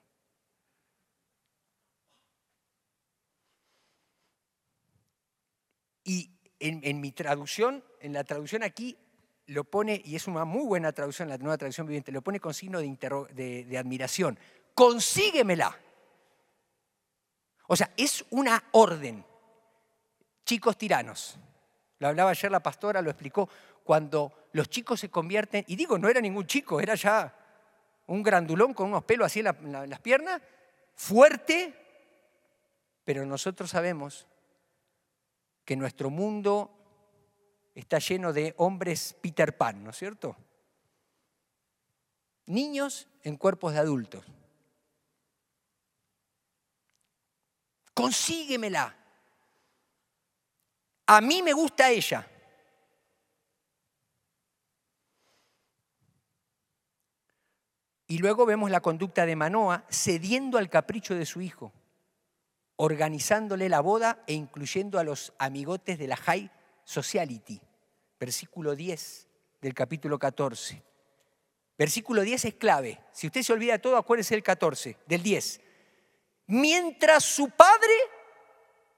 Y en, mi traducción, en la traducción aquí, lo pone, y es una muy buena traducción, la nueva traducción viviente, lo pone con signo de, de admiración. Consíguemela. O sea, es una orden. Chicos tiranos. Lo hablaba ayer la pastora, lo explicó. Cuando los chicos se convierten, y digo, no era ningún chico, era ya un grandulón con unos pelos así en, las piernas, fuerte, pero nosotros sabemos que nuestro mundo está lleno de hombres Peter Pan, ¿no es cierto? Niños en cuerpos de adultos. Consíguemela. A mí me gusta ella. Y luego vemos la conducta de Manoa cediendo al capricho de su hijo, organizándole la boda e incluyendo a los amigotes de la High Sociality. Versículo 10 del capítulo 14. Versículo 10 es clave. Si usted se olvida todo, acuérdese del 14, del 10. Mientras su padre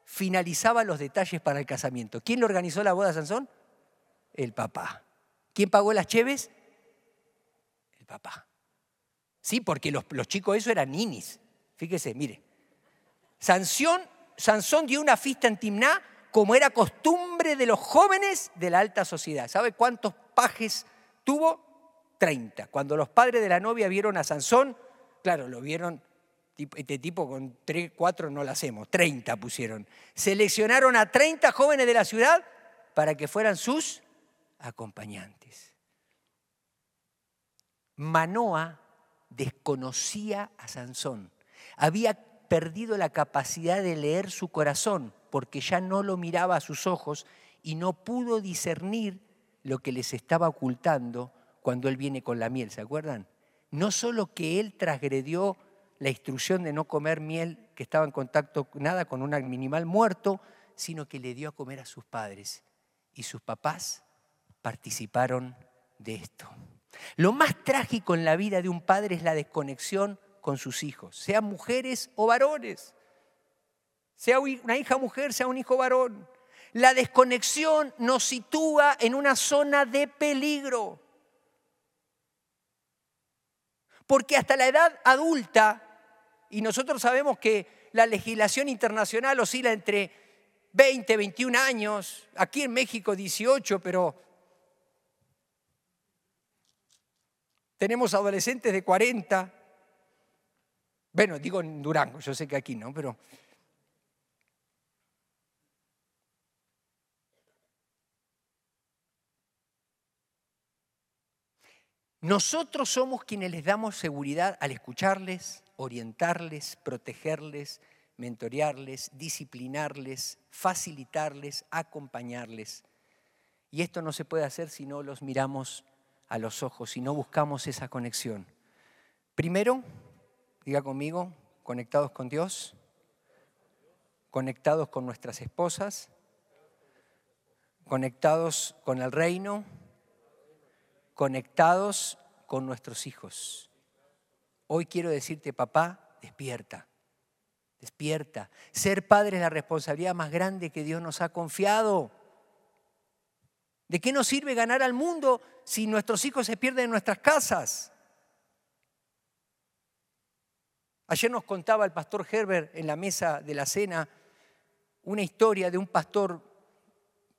finalizaba los detalles para el casamiento. ¿Quién le organizó la boda a Sansón? El papá. ¿Quién pagó las cheves? El papá. Sí, porque los, chicos eso eran ninis. Fíjese, mire. Sansón, Sansón dio una fiesta en Timná como era costumbre de los jóvenes de la alta sociedad. ¿Sabe cuántos pajes tuvo? Treinta. Cuando los padres de la novia vieron a Sansón, claro, lo vieron, este tipo con tres, cuatro no lo hacemos, treinta pusieron. Seleccionaron a treinta jóvenes de la ciudad para que fueran sus acompañantes. Manoa desconocía a Sansón. Había perdido la capacidad de leer su corazón porque ya no lo miraba a sus ojos y no pudo discernir lo que les estaba ocultando cuando él viene con la miel, ¿se acuerdan? No solo que él transgredió la instrucción de no comer miel que estaba en contacto nada con un animal muerto, sino que le dio a comer a sus padres y sus papás participaron de esto. Lo más trágico en la vida de un padre es la desconexión con sus hijos, sean mujeres o varones. Sea una hija mujer, sea un hijo varón. La desconexión nos sitúa en una zona de peligro. Porque hasta la edad adulta, y nosotros sabemos que la legislación internacional oscila entre 20, 21 años, aquí en México 18, pero Tenemos adolescentes de 40. Bueno, digo en Durango, yo sé que aquí no, pero... Nosotros somos quienes les damos seguridad al escucharles, orientarles, protegerles, mentorearles, disciplinarles, facilitarles, acompañarles. Y esto no se puede hacer si no los miramos a los ojos si no buscamos esa conexión. Primero, diga conmigo, conectados con Dios, conectados con nuestras esposas, conectados con el reino, conectados con nuestros hijos. Hoy quiero decirte, papá, despierta, despierta. Ser padre es la responsabilidad más grande que Dios nos ha confiado. ¿De qué nos sirve ganar al mundo si nuestros hijos se pierden en nuestras casas? Ayer nos contaba el pastor Herbert en la mesa de la cena una historia de un pastor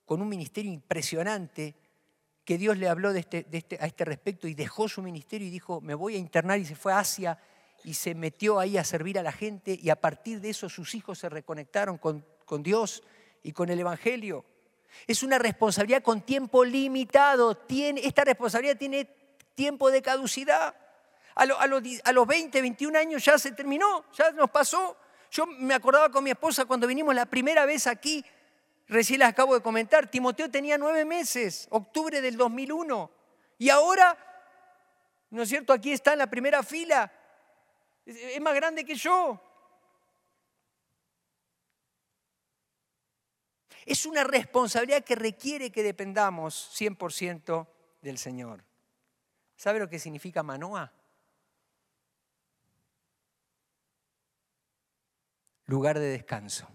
con un ministerio impresionante que Dios le habló este, este, a este respecto y dejó su ministerio y dijo, me voy a internar y se fue a Asia y se metió ahí a servir a la gente y a partir de eso sus hijos se reconectaron con, Dios y con el Evangelio. Es una responsabilidad con tiempo limitado. esta responsabilidad tiene tiempo de caducidad. A, los, 20, 21 años ya se terminó, ya nos pasó. Yo me acordaba con mi esposa cuando vinimos la primera vez aquí, recién les acabo de comentar, Timoteo tenía nueve meses, octubre del 2001. Y ahora, ¿no es cierto? Aquí está en la primera fila. Es más grande que yo. Es una responsabilidad que requiere que dependamos 100% del Señor. ¿Sabe lo que significa Manoa? Lugar de descanso.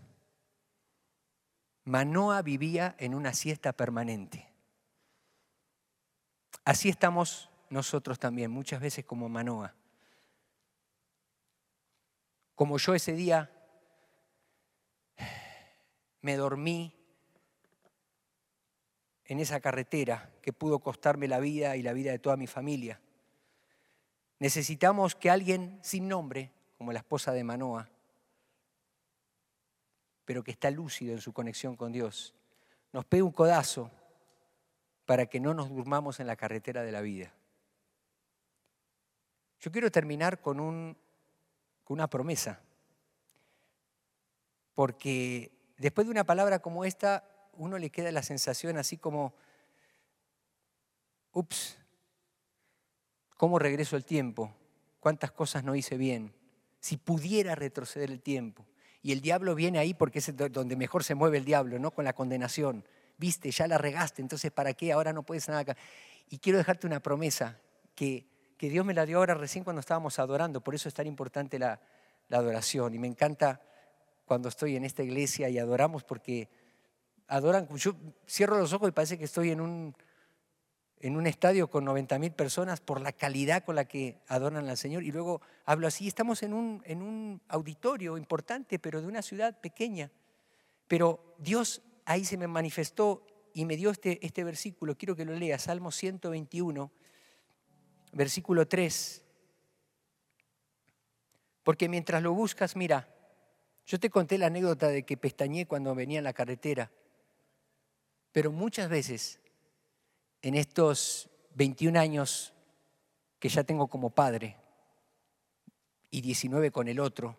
Manoa vivía en una siesta permanente. Así estamos nosotros también, muchas veces como Manoa. Como yo ese día me dormí en esa carretera que pudo costarme la vida y la vida de toda mi familia. Necesitamos que alguien sin nombre, como la esposa de Manoa, pero que está lúcido en su conexión con Dios, nos pegue un codazo para que no nos durmamos en la carretera de la vida. Yo quiero terminar con, un, con una promesa, porque después de una palabra como esta, uno le queda la sensación así como, ups, ¿cómo regreso el tiempo? ¿Cuántas cosas no hice bien? Si pudiera retroceder el tiempo. Y el diablo viene ahí porque es donde mejor se mueve el diablo, ¿no? Con la condenación. Viste, ya la regaste, entonces ¿para qué? Ahora no puedes nada acá. Y quiero dejarte una promesa que, que Dios me la dio ahora recién cuando estábamos adorando, por eso es tan importante la, la adoración. Y me encanta cuando estoy en esta iglesia y adoramos porque adoran, yo cierro los ojos y parece que estoy en un, en un estadio con 90 mil personas por la calidad con la que adoran al Señor. Y luego hablo así, estamos en un, en un auditorio importante, pero de una ciudad pequeña. Pero Dios ahí se me manifestó y me dio este, este versículo, quiero que lo lea, Salmo 121, versículo 3. Porque mientras lo buscas, mira, yo te conté la anécdota de que pestañé cuando venía en la carretera, pero muchas veces en estos 21 años que ya tengo como padre y 19 con el otro,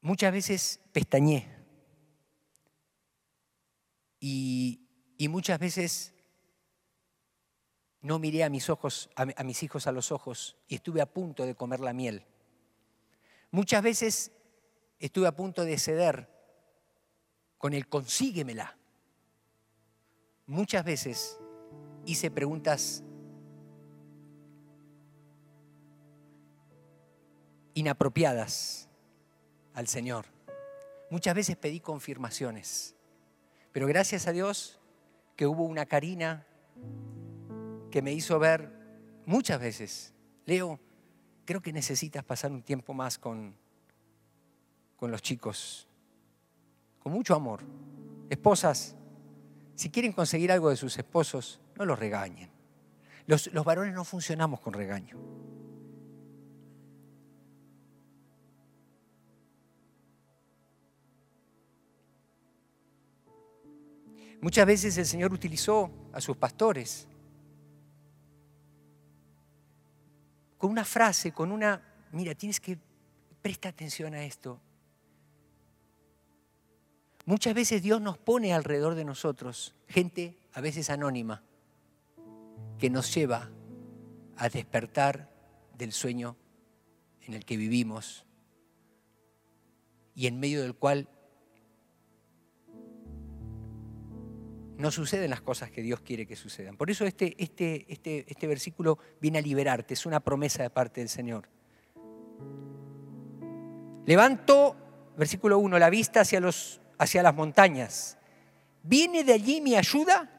muchas veces pestañé y, muchas veces no miré a mis ojos, a mis hijos a los ojos y estuve a punto de comer la miel. Muchas veces estuve a punto de ceder con el consíguemela. Muchas veces hice preguntas inapropiadas al Señor. Muchas veces pedí confirmaciones. Pero gracias a Dios que hubo una Karina que me hizo ver muchas veces, Leo, creo que necesitas pasar un tiempo más con, con los chicos con mucho amor. Esposas, si quieren conseguir algo de sus esposos, no los regañen. Los, los varones no funcionamos con regaño. Muchas veces el Señor utilizó a sus pastores con una frase, con una, mira, tienes que, presta atención a esto. Muchas veces Dios nos pone alrededor de nosotros gente, a veces anónima, que nos lleva a despertar del sueño en el que vivimos y en medio del cual no suceden las cosas que Dios quiere que sucedan. Por eso este, este, este, este versículo viene a liberarte, es una promesa de parte del Señor. Levanto, versículo 1, la vista hacia los hacia las montañas. ¿Viene de allí mi ayuda?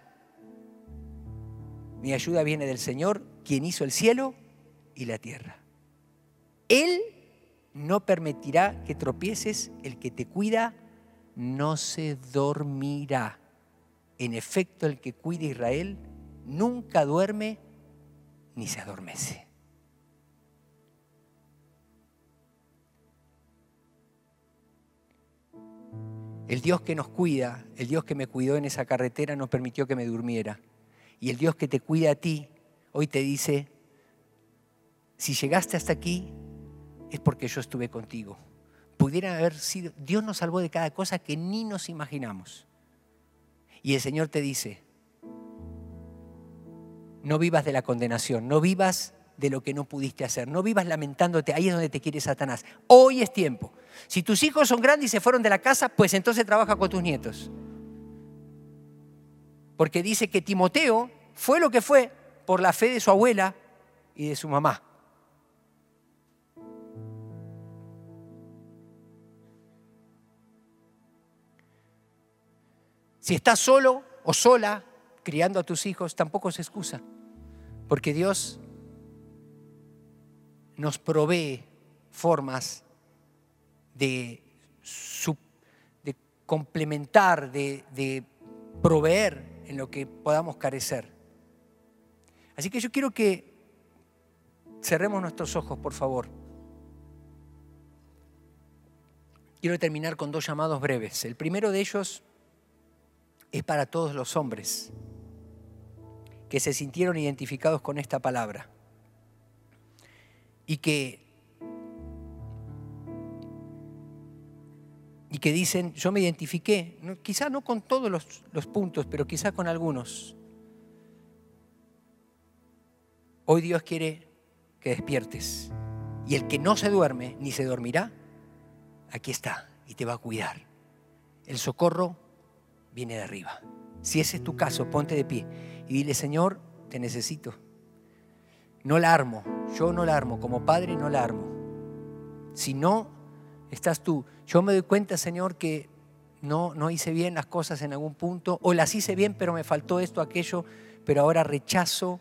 Mi ayuda viene del Señor, quien hizo el cielo y la tierra. Él no permitirá que tropieces, el que te cuida no se dormirá. En efecto, el que cuida Israel nunca duerme ni se adormece. El Dios que nos cuida, el Dios que me cuidó en esa carretera no permitió que me durmiera. Y el Dios que te cuida a ti, hoy te dice, si llegaste hasta aquí, es porque yo estuve contigo. Pudiera haber sido, Dios nos salvó de cada cosa que ni nos imaginamos. Y el Señor te dice, no vivas de la condenación, no vivas de lo que no pudiste hacer, no vivas lamentándote, ahí es donde te quiere Satanás. Hoy es tiempo. Si tus hijos son grandes y se fueron de la casa, pues entonces trabaja con tus nietos. Porque dice que Timoteo fue lo que fue por la fe de su abuela y de su mamá. Si estás solo o sola criando a tus hijos, tampoco se excusa, porque Dios nos provee formas de, de complementar, de, de proveer en lo que podamos carecer. Así que yo quiero que cerremos nuestros ojos, por favor. Quiero terminar con dos llamados breves. El primero de ellos es para todos los hombres que se sintieron identificados con esta palabra y que, y que dicen, yo me identifiqué, quizá no con todos los, los puntos, pero quizá con algunos. Hoy Dios quiere que despiertes. Y el que no se duerme ni se dormirá, aquí está y te va a cuidar. El socorro viene de arriba. Si ese es tu caso, ponte de pie y dile, Señor, te necesito. No la armo, yo no la armo, como padre no la armo. Si no, estás tú. Yo me doy cuenta, Señor, que no, no hice bien las cosas en algún punto, o las hice bien, pero me faltó esto, aquello, pero ahora rechazo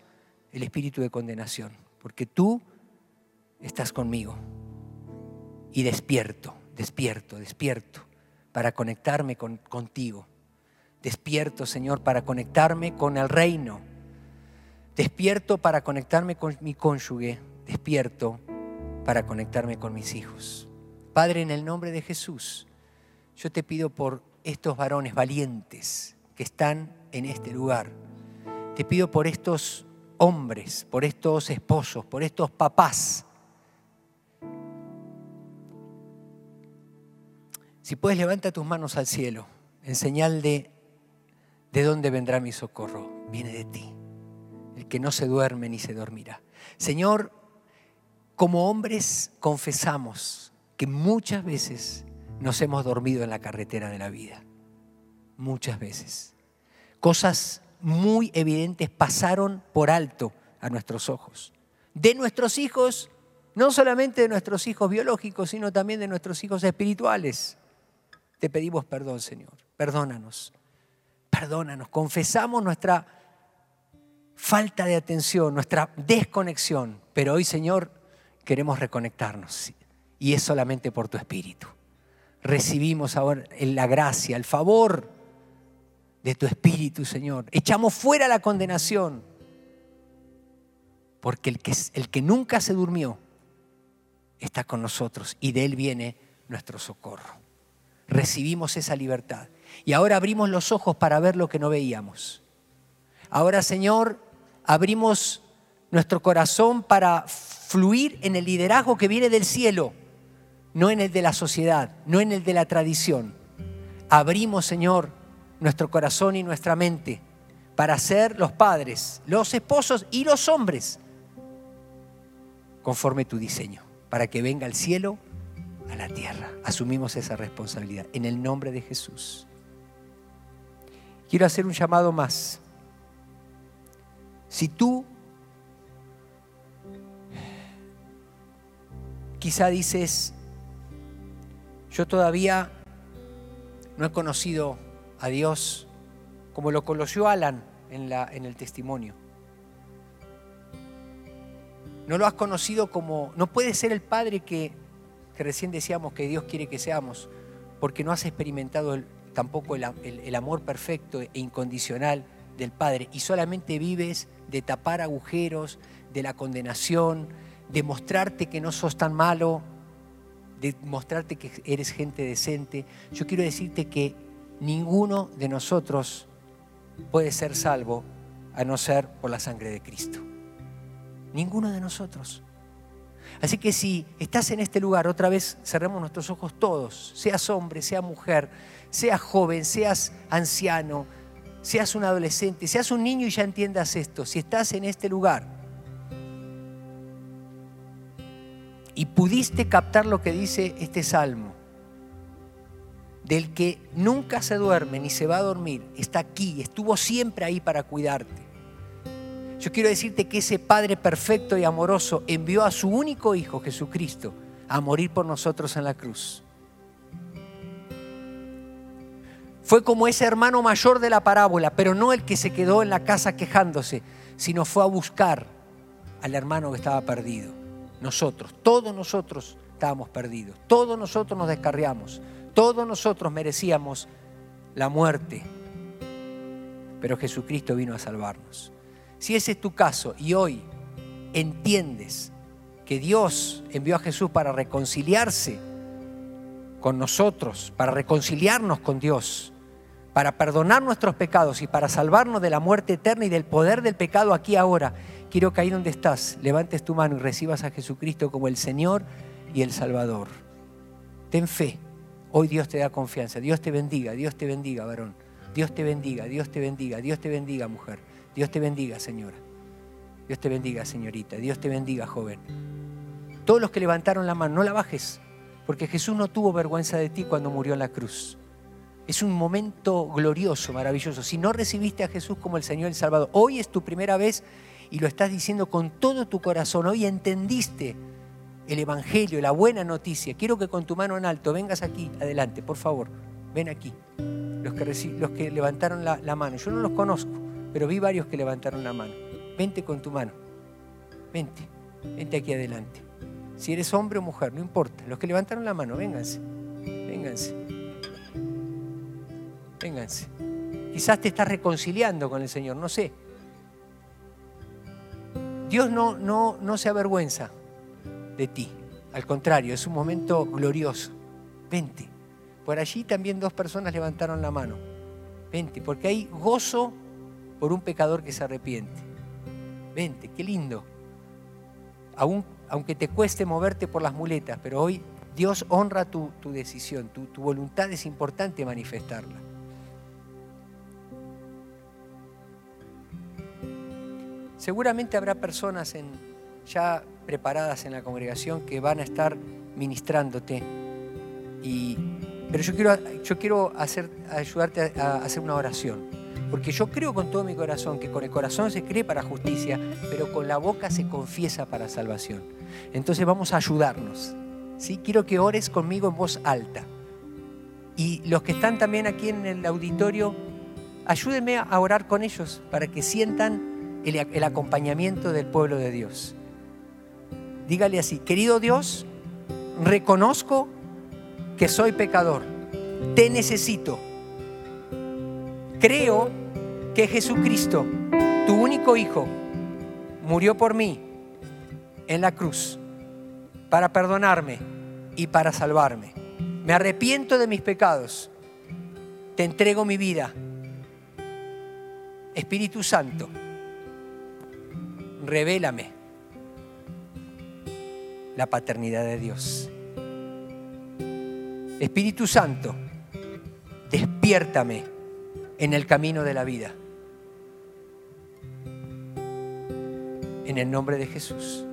el espíritu de condenación, porque tú estás conmigo. Y despierto, despierto, despierto, para conectarme con, contigo. Despierto, Señor, para conectarme con el reino. Despierto para conectarme con mi cónyuge. Despierto para conectarme con mis hijos. Padre, en el nombre de Jesús, yo te pido por estos varones valientes que están en este lugar. Te pido por estos hombres, por estos esposos, por estos papás. Si puedes, levanta tus manos al cielo en señal de ¿De dónde vendrá mi socorro? Viene de ti, el que no se duerme ni se dormirá. Señor, como hombres confesamos que muchas veces nos hemos dormido en la carretera de la vida. Muchas veces. Cosas muy evidentes pasaron por alto a nuestros ojos. De nuestros hijos, no solamente de nuestros hijos biológicos, sino también de nuestros hijos espirituales. Te pedimos perdón, Señor. Perdónanos perdónanos, confesamos nuestra falta de atención, nuestra desconexión, pero hoy, Señor, queremos reconectarnos y es solamente por tu Espíritu. Recibimos ahora la gracia, el favor de tu Espíritu, Señor. Echamos fuera la condenación, porque el que, el que nunca se durmió está con nosotros y de Él viene nuestro socorro. Recibimos esa libertad. Y ahora abrimos los ojos para ver lo que no veíamos. Ahora, Señor, abrimos nuestro corazón para fluir en el liderazgo que viene del cielo, no en el de la sociedad, no en el de la tradición. Abrimos, Señor, nuestro corazón y nuestra mente para ser los padres, los esposos y los hombres conforme tu diseño, para que venga el cielo a la tierra. Asumimos esa responsabilidad en el nombre de Jesús. Quiero hacer un llamado más. Si tú quizá dices, yo todavía no he conocido a Dios como lo conoció Alan en, el testimonio. No lo has conocido como, no puede ser el Padre que, que recién decíamos que Dios quiere que seamos, porque no has experimentado el, tampoco el, amor perfecto e incondicional del Padre y solamente vives de tapar agujeros, de la condenación, de mostrarte que no sos tan malo, de mostrarte que eres gente decente, yo quiero decirte que ninguno de nosotros puede ser salvo a no ser por la sangre de Cristo. Ninguno de nosotros. Así que si estás en este lugar, otra vez cerremos nuestros ojos todos, seas hombre, seas mujer, seas joven, seas anciano, seas un adolescente, seas un niño y ya entiendas esto. Si estás en este lugar y pudiste captar lo que dice este salmo, del que nunca se duerme ni se va a dormir, está aquí, estuvo siempre ahí para cuidarte. Yo quiero decirte que ese Padre perfecto y amoroso envió a su único Hijo, Jesucristo, a morir por nosotros en la cruz. Fue como ese hermano mayor de la parábola, pero no el que se quedó en la casa quejándose, sino fue a buscar al hermano que estaba perdido. Nosotros, todos nosotros estábamos perdidos, todos nosotros nos descarriamos, todos nosotros merecíamos la muerte, pero Jesucristo vino a salvarnos. Si ese es tu caso y hoy entiendes que Dios envió a Jesús para reconciliarse con nosotros, para reconciliarnos con Dios, para perdonar nuestros pecados y para salvarnos de la muerte eterna y del poder del pecado aquí ahora, quiero que ahí donde estás levantes tu mano y recibas a Jesucristo como el Señor y el Salvador. Ten fe. Hoy Dios te da confianza. Dios te bendiga, Dios te bendiga, varón. Dios te bendiga, Dios te bendiga, Dios te bendiga, mujer. Dios te bendiga, señora. Dios te bendiga, señorita. Dios te bendiga, joven. Todos los que levantaron la mano, no la bajes, porque Jesús no tuvo vergüenza de ti cuando murió en la cruz. Es un momento glorioso, maravilloso. Si no recibiste a Jesús como el Señor el Salvador, hoy es tu primera vez y lo estás diciendo con todo tu corazón. Hoy entendiste el Evangelio, la buena noticia. Quiero que con tu mano en alto vengas aquí, adelante, por favor. Ven aquí. Los que, los que levantaron la, la mano. Yo no los conozco, pero vi varios que levantaron la mano. Vente con tu mano. Vente. Vente aquí adelante. Si eres hombre o mujer, no importa. Los que levantaron la mano, vénganse. Vénganse. Vénganse. Quizás te estás reconciliando con el Señor, no sé. Dios no, no, no se avergüenza de ti. Al contrario, es un momento glorioso. Vente. Por allí también dos personas levantaron la mano. Vente, porque hay gozo por un pecador que se arrepiente. Vente, qué lindo. aunque te cueste moverte por las muletas, pero hoy Dios honra tu, decisión, tu, tu voluntad es importante manifestarla. Seguramente habrá personas ya preparadas en la congregación que van a estar ministrándote. pero yo quiero, yo quiero ayudarte a, hacer una oración. Porque yo creo con todo mi corazón que con el corazón se cree para justicia, pero con la boca se confiesa para salvación. Entonces vamos a ayudarnos. ¿sí? Quiero que ores conmigo en voz alta. Y los que están también aquí en el auditorio, ayúdenme a orar con ellos para que sientan el, acompañamiento del pueblo de Dios. Dígale así, querido Dios, reconozco que soy pecador, te necesito. Creo que Jesucristo, tu único Hijo, murió por mí en la cruz para perdonarme y para salvarme. Me arrepiento de mis pecados. Te entrego mi vida. Espíritu Santo revélame la paternidad de Dios. Espíritu Santo, despiértame en el camino de la vida. En el nombre de Jesús.